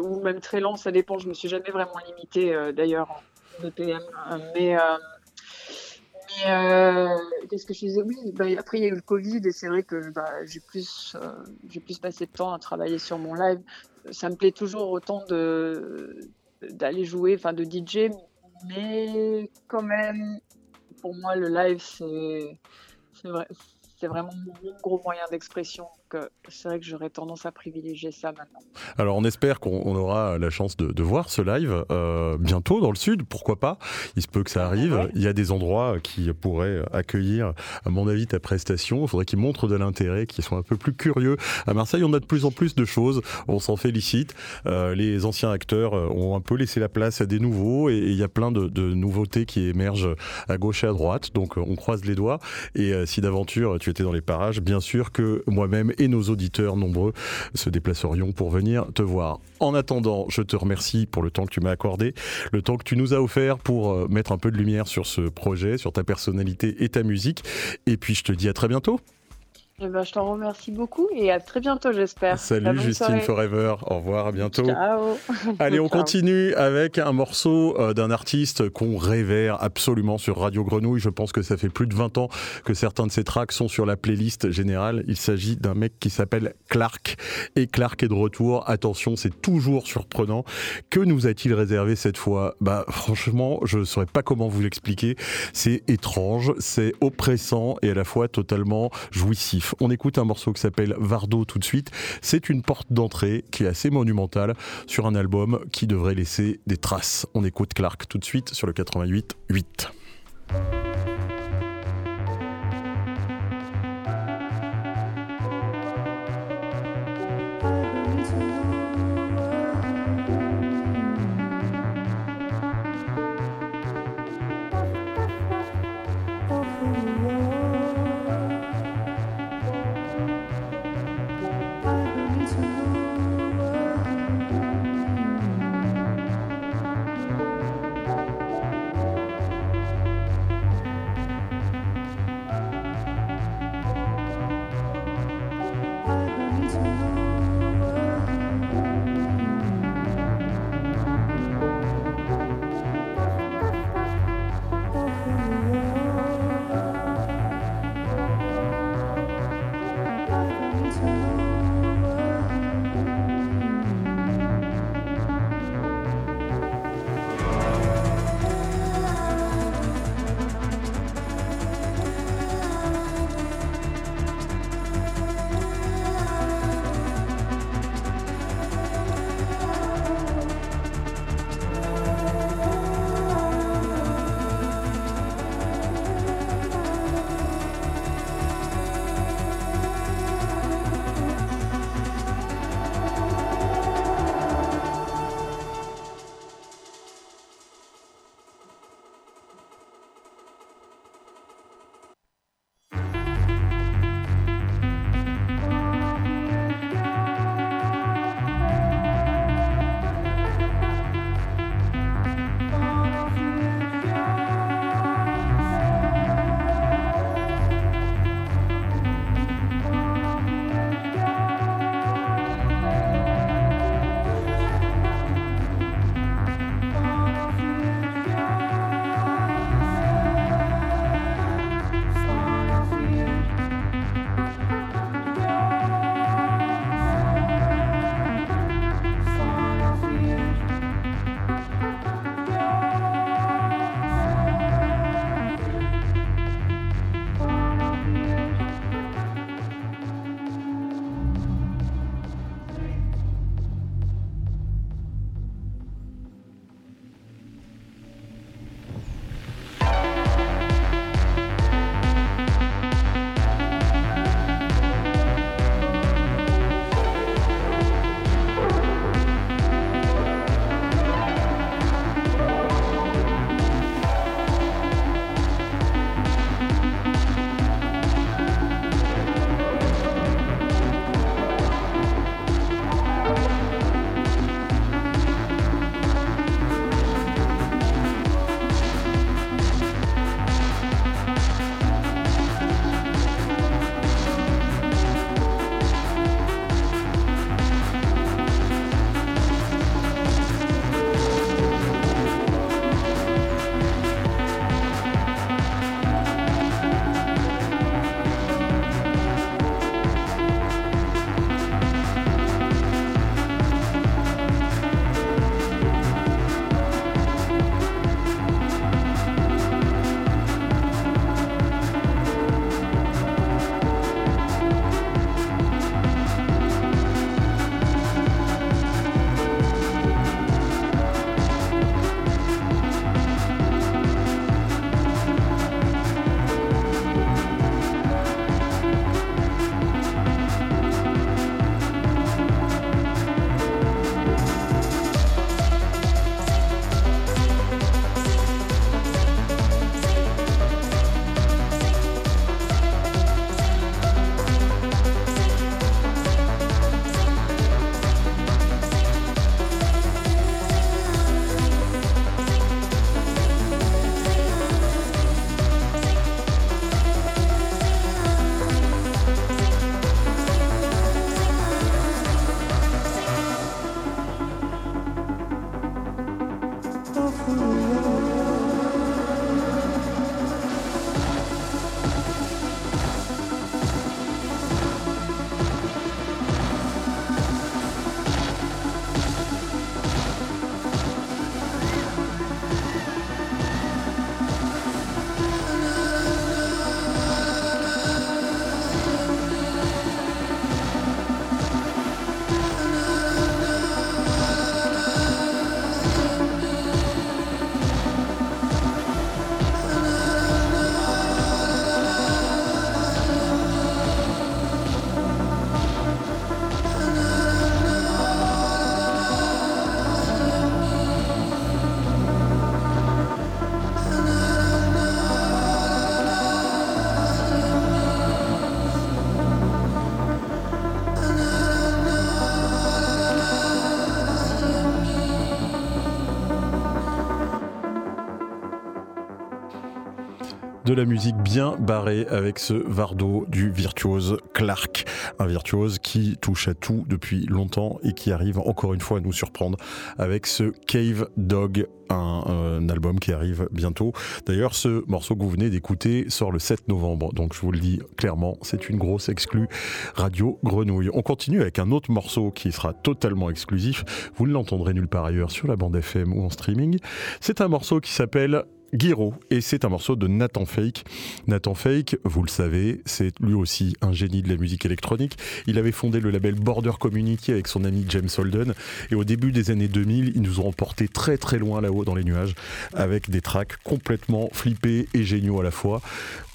ou même très lent, ça dépend. Je me suis jamais vraiment limité d'ailleurs en BPM, mais euh, qu'est-ce que je disais? Oui, bah, après il y a eu le Covid et c'est vrai que bah, j'ai plus, euh, j'ai plus passé de temps à travailler sur mon live. Ça me plaît toujours autant de d'aller jouer, enfin de DJ, mais quand même, pour moi le live c'est c'est vraiment mon gros moyen d'expression. C'est vrai que j'aurais tendance à privilégier ça maintenant. Alors on espère qu'on aura la chance de, voir ce live euh, bientôt dans le sud, pourquoi pas Il se peut que ça arrive. Il y a des endroits qui pourraient accueillir, à mon avis, ta prestation. Il faudrait qu'ils montrent de l'intérêt, qu'ils soient un peu plus curieux. À Marseille, on a de plus en plus de choses. On s'en félicite. Euh, les anciens acteurs ont un peu laissé la place à des nouveaux et, il y a plein de, nouveautés qui émergent à gauche et à droite. Donc on croise les doigts. Et euh, si d'aventure tu étais dans les parages, bien sûr que moi-même et nos auditeurs nombreux se déplacerions pour venir te voir. En attendant, je te remercie pour le temps que tu m'as accordé, le temps que tu nous as offert pour euh, mettre un peu de lumière sur ce projet, sur ta personnalité et ta musique. Et puis je te dis à très bientôt. Eh ben, je t'en remercie beaucoup et à très bientôt, j'espère. Salut Justine Forever. Au revoir, à bientôt. Ciao. Allez, on continue avec un morceau euh, d'un artiste qu'on révère absolument sur Radio Grenouille. Je pense que ça fait plus de 20 ans que certains de ses tracks sont sur la playlist générale. Il s'agit d'un mec qui s'appelle Clark. Et Clark est de retour. Attention, c'est toujours surprenant. Que nous a-t-il réservé cette fois? Bah, franchement, je ne saurais pas comment vous l'expliquer. C'est étrange, c'est oppressant et à la fois totalement jouissif. On écoute un morceau qui s'appelle Vardo tout de suite. C'est une porte d'entrée qui est assez monumentale sur un album qui devrait laisser des traces. On écoute Clark tout de suite sur le 88 8. La musique bien barrée avec ce Vardo du virtuose Clark. Un virtuose qui touche à tout depuis longtemps et qui arrive encore une fois à nous surprendre avec ce Cave Dog un, album qui arrive bientôt. D'ailleurs, ce morceau que vous venez d'écouter sort le 7 novembre, donc je vous le dis clairement, c'est une grosse exclue Radio Grenouille. On continue avec un autre morceau qui sera totalement exclusif. Vous ne l'entendrez nulle part ailleurs sur la bande FM ou en streaming. C'est un morceau qui s'appelle Guiro, et c'est un morceau de Nathan Fake. Nathan Fake, vous le savez, c'est lui aussi un génie de la musique électronique. Il avait fondé le label Border Community avec son ami James Holden, et au début des années 2000, ils nous ont emporté très très loin là-haut dans les nuages, avec des tracks complètement flippés et géniaux à la fois.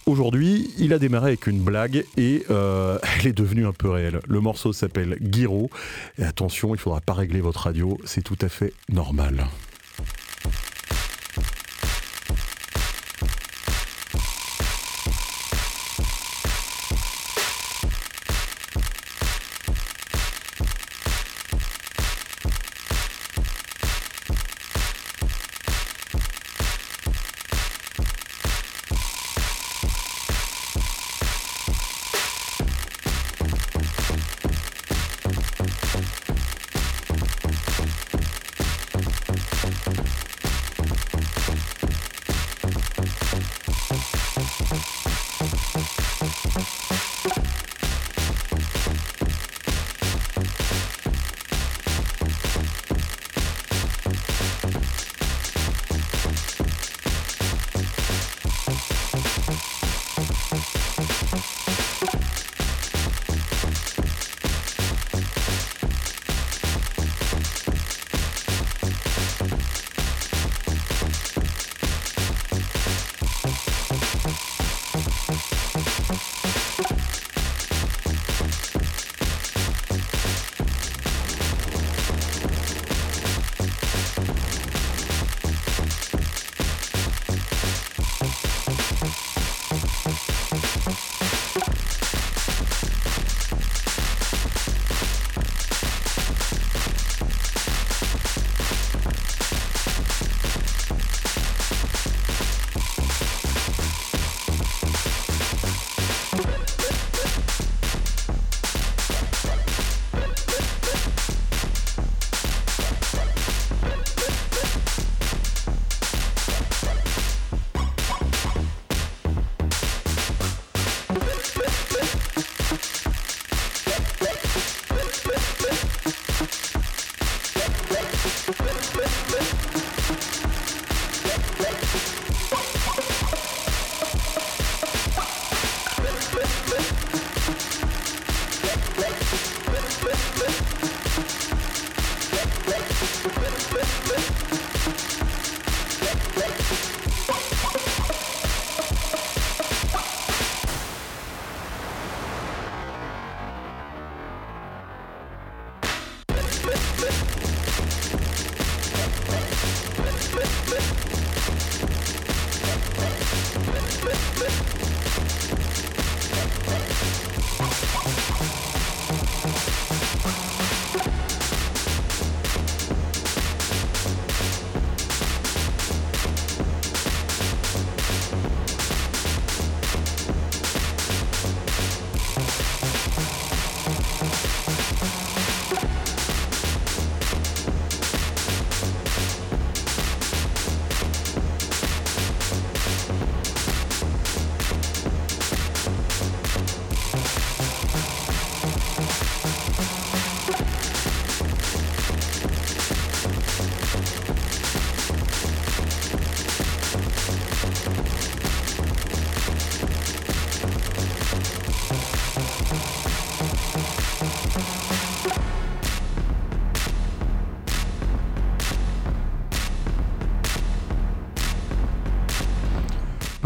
Aujourd'hui, il a démarré avec une blague et euh, elle est devenue un peu réelle. Le morceau s'appelle Guiro. Et attention, il faudra pas régler votre radio, c'est tout à fait normal.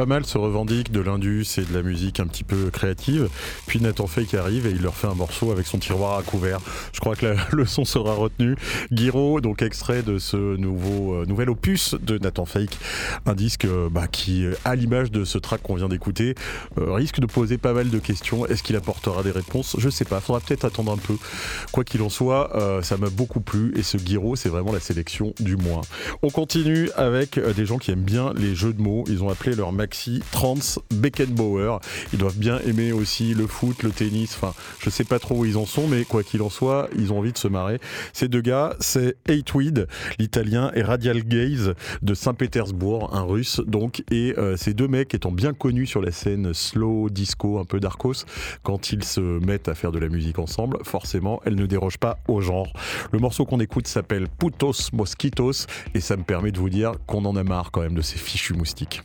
Mal se revendique de l'indus et de la musique un petit peu créative. Puis Nathan Fake arrive et il leur fait un morceau avec son tiroir à couvert. Crois que la leçon sera retenue. Guiro, donc extrait de ce nouveau, euh, nouvel opus de Nathan Fake, un disque euh, bah, qui, à l'image de ce track qu'on vient d'écouter, euh, risque de poser pas mal de questions. Est-ce qu'il apportera des réponses? Je sais pas. Faudra peut-être attendre un peu. Quoi qu'il en soit, ça m'a beaucoup plu et ce Guiro, c'est vraiment la sélection du mois. On continue avec des gens qui aiment bien les jeux de mots. Ils ont appelé leur maxi Trans Beckenbauer. Ils doivent bien aimer aussi le foot, le tennis. Enfin, je sais pas trop où ils en sont, mais quoi qu'il en soit, ils ont envie de se marrer. Ces deux gars, c'est Eightweed, l'italien, et Radial Gaze de Saint-Pétersbourg, un russe donc. Et euh, ces deux mecs étant bien connus sur la scène slow, disco, un peu darkos, quand ils se mettent à faire de la musique ensemble, forcément, elle ne déroge pas au genre. Le morceau qu'on écoute s'appelle Putos Mosquitos et ça me permet de vous dire qu'on en a marre quand même de ces fichus moustiques.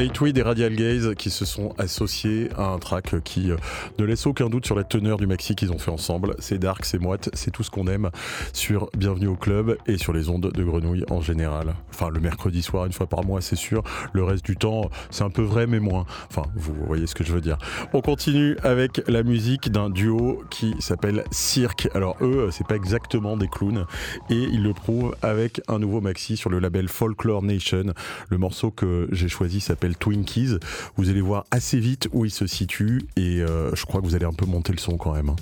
Eightweed et Radial Gaze qui se sont associés à un track qui euh, ne laisse aucun doute sur la teneur du maxi qu'ils ont fait ensemble. C'est dark, c'est moite, c'est tout ce qu'on aime sur Bienvenue au club et sur les ondes de grenouille en général. Enfin, le mercredi soir, une fois par mois, c'est sûr. Le reste du temps, c'est un peu vrai, mais moins. Enfin, vous voyez ce que je veux dire. On continue avec la musique d'un duo qui s'appelle Cirque. Alors, eux, c'est pas exactement des clowns et ils le prouvent avec un nouveau maxi sur le label Folklore Nation. Le morceau que j'ai choisi s'appelle Twinkies. Vous allez voir assez vite où il se situe et euh, je crois que vous allez un peu monter le son quand même.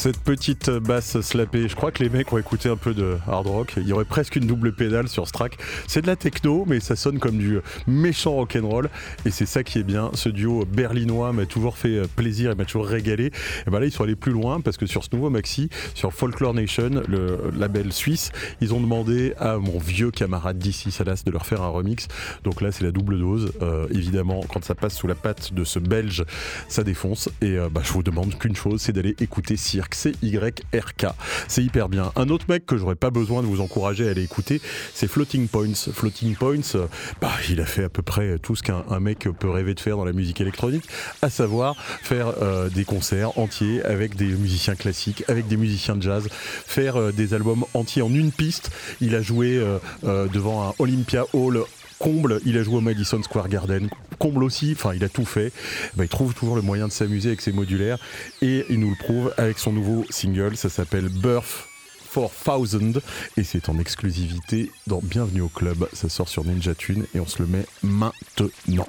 Cette petite basse slappée, je crois que les mecs ont écouté un peu de hard rock. Il y aurait presque une double pédale sur ce track. C'est de la techno, mais ça sonne comme du méchant rock'n'roll. Et c'est ça qui est bien. Ce duo berlinois m'a toujours fait plaisir et m'a toujours régalé. Et ben là, ils sont allés plus loin parce que sur ce nouveau maxi, sur Folklore Nation, le label suisse, ils ont demandé à mon vieux camarade d'ici, Salas, de leur faire un remix. Donc là, c'est la double dose. Euh, évidemment, quand ça passe sous la patte de ce belge, ça défonce. Et euh, bah, je vous demande qu'une chose, c'est d'aller écouter Cirque, C-Y-R-K. C'est hyper bien. Un autre mec que j'aurais pas besoin de vous encourager à aller écouter, c'est Floating Points. Floating Points, euh, bah, il a fait à peu près tout ce qu'un mec peut rêver de faire dans la musique électronique, à savoir faire des concerts entiers avec des musiciens classiques, avec des musiciens de jazz, faire des albums entiers en une piste. Il a joué devant un Olympia Hall comble, il a joué au Madison Square Garden, comble aussi, enfin il a tout fait. Bah, il trouve toujours le moyen de s'amuser avec ses modulaires et il nous le prouve avec son nouveau single, ça s'appelle Birth 4000 et c'est en exclusivité dans Bienvenue au club. Ça sort sur Ninja Tune et on se le met maintenant.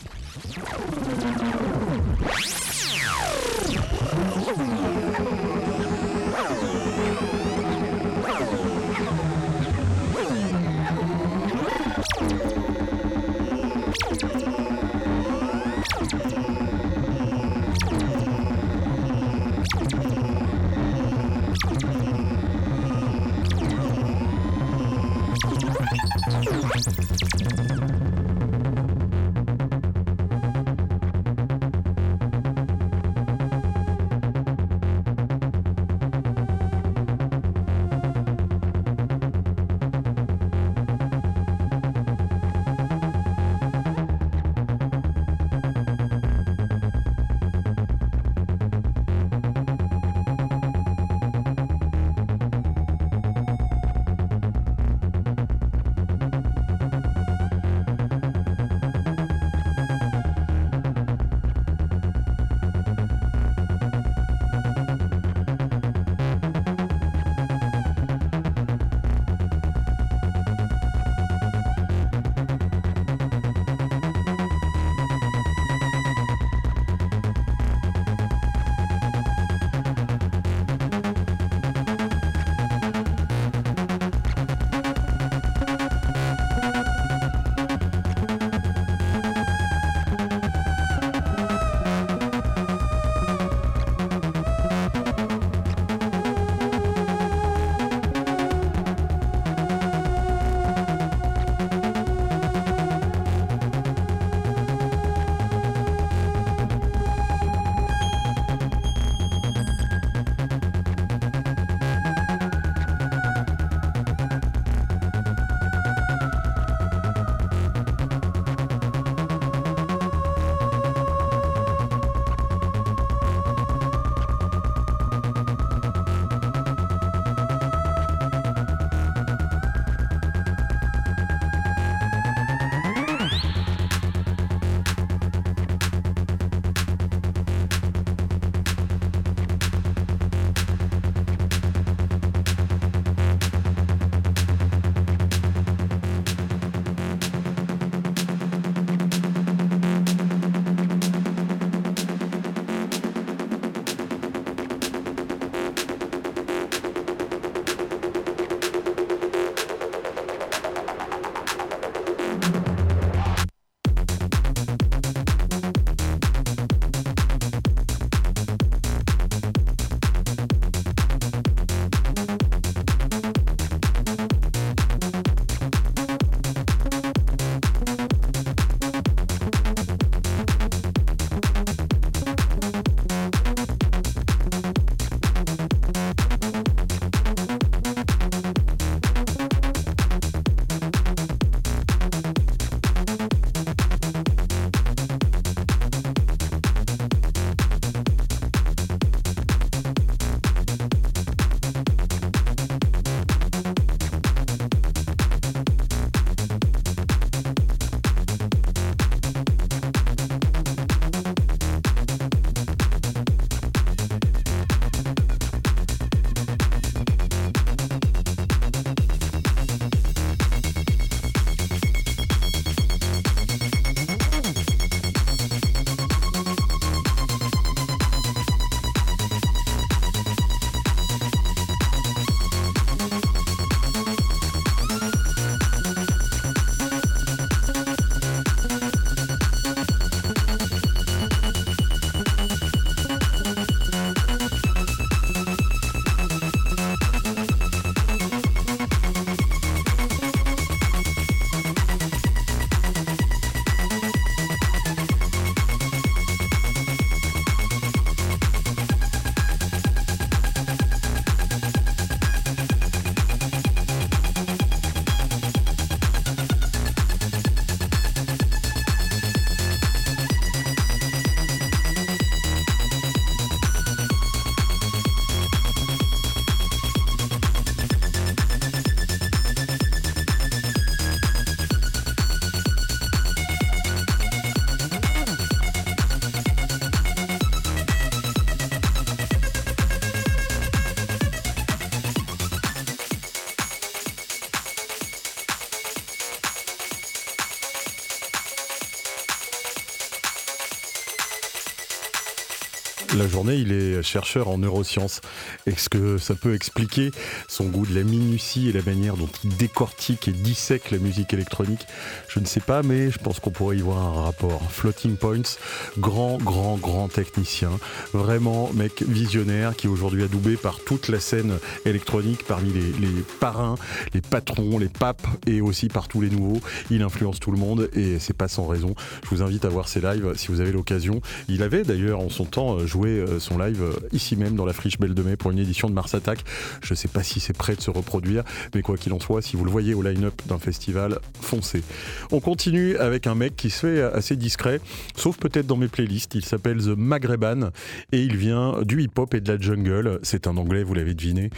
Journée, il est chercheur en neurosciences. Est-ce que ça peut expliquer son goût de la minutie et la manière dont il décortique et dissèque la musique électronique? Je ne sais pas, mais je pense qu'on pourrait y voir un rapport. Floating Points, grand, grand, grand technicien. Vraiment, mec visionnaire qui aujourd'hui adoubé par toute la scène électronique, parmi les, les parrains, les patrons, les papes et aussi par tous les nouveaux. Il influence tout le monde et c'est pas sans raison. Je vous invite à voir ses lives si vous avez l'occasion. Il avait d'ailleurs en son temps joué son live euh, ici même dans la friche Belle de Mai pour une édition de Mars Attack. Je sais pas si c'est prêt de se reproduire, mais quoi qu'il en soit, si vous le voyez au line-up d'un festival, foncez. On continue avec un mec qui se fait assez discret, sauf peut-être dans mes playlists. Il s'appelle The Magreban et il vient du hip-hop et de la jungle. C'est un anglais, vous l'avez deviné.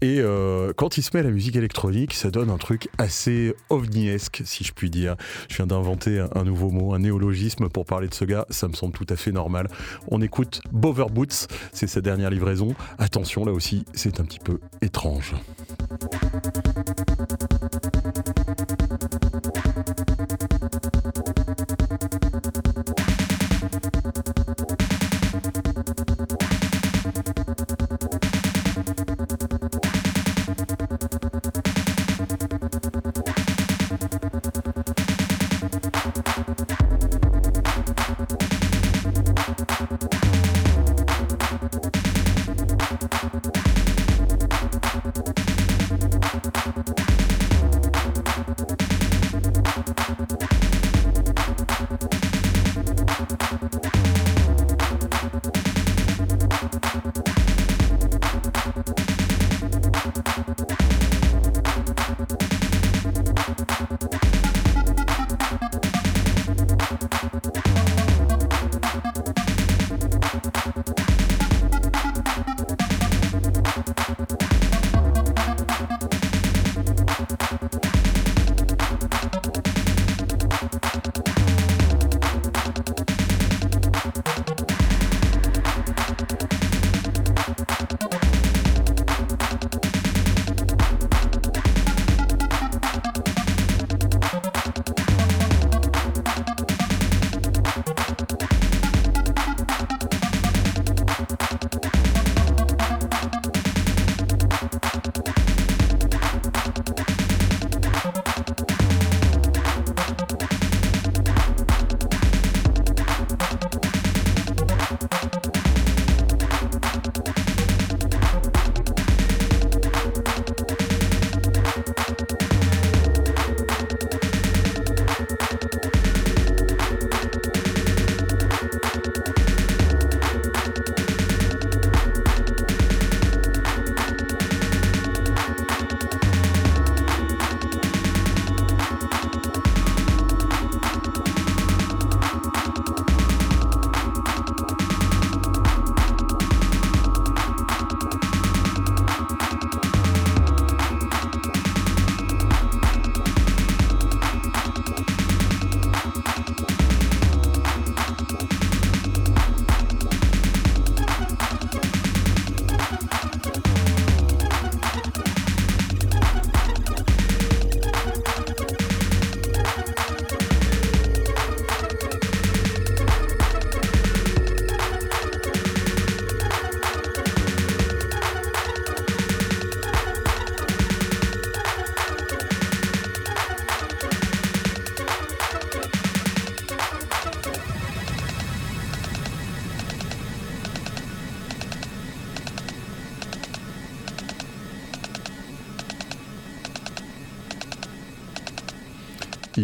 Et quand il se met à la musique électronique, ça donne un truc assez ovniesque, si je puis dire. Je viens d'inventer un nouveau mot, un néologisme pour parler de ce gars. Ça me semble tout à fait normal. On écoute Bover Boots, c'est sa dernière livraison. Attention, là aussi, c'est un petit peu étrange.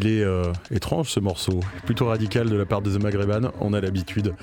Euh, étrange ce morceau, plutôt radical de la part de The Magreban, on a l'habitude.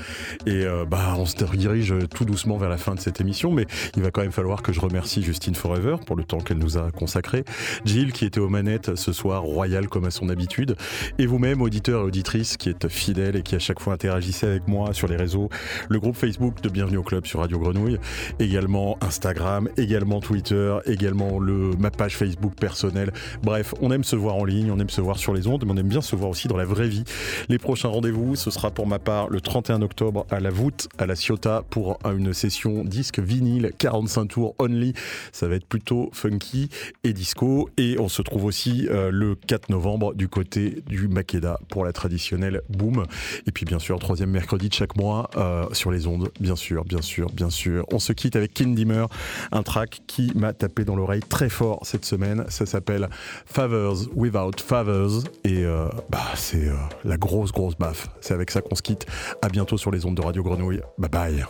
Et euh, bah, on se dirige tout doucement vers la fin de cette émission, mais il va quand même falloir que je remercie Justine Forever pour le temps qu'elle nous a consacré, Jill qui était aux manettes ce soir, royal comme à son habitude, et vous-même, auditeur et auditrice qui êtes fidèle et qui à chaque fois interagissait avec sur les réseaux, le groupe Facebook de Bienvenue au Club sur Radio Grenouille, également Instagram, également Twitter, également le, ma page Facebook personnelle. Bref, on aime se voir en ligne, on aime se voir sur les ondes, mais on aime bien se voir aussi dans la vraie vie. Les prochains rendez-vous, ce sera pour ma part le 31 octobre à la voûte, à la Ciotat, pour une session disque vinyle 45 tours only. Ça va être plutôt funky et disco. Et on se trouve aussi euh, le 4 novembre du côté du Makeda pour la traditionnelle boom. Et puis bien sûr, troisième mercredi de chaque mois euh, sur les ondes, bien sûr, bien sûr, bien sûr. On se quitte avec Ken Dimmer, un track qui m'a tapé dans l'oreille très fort cette semaine. Ça s'appelle Favors Without Favors. Et euh, bah, c'est la grosse, grosse baffe. C'est avec ça qu'on se quitte. À bientôt sur les ondes de Radio Grenouille. Bye bye.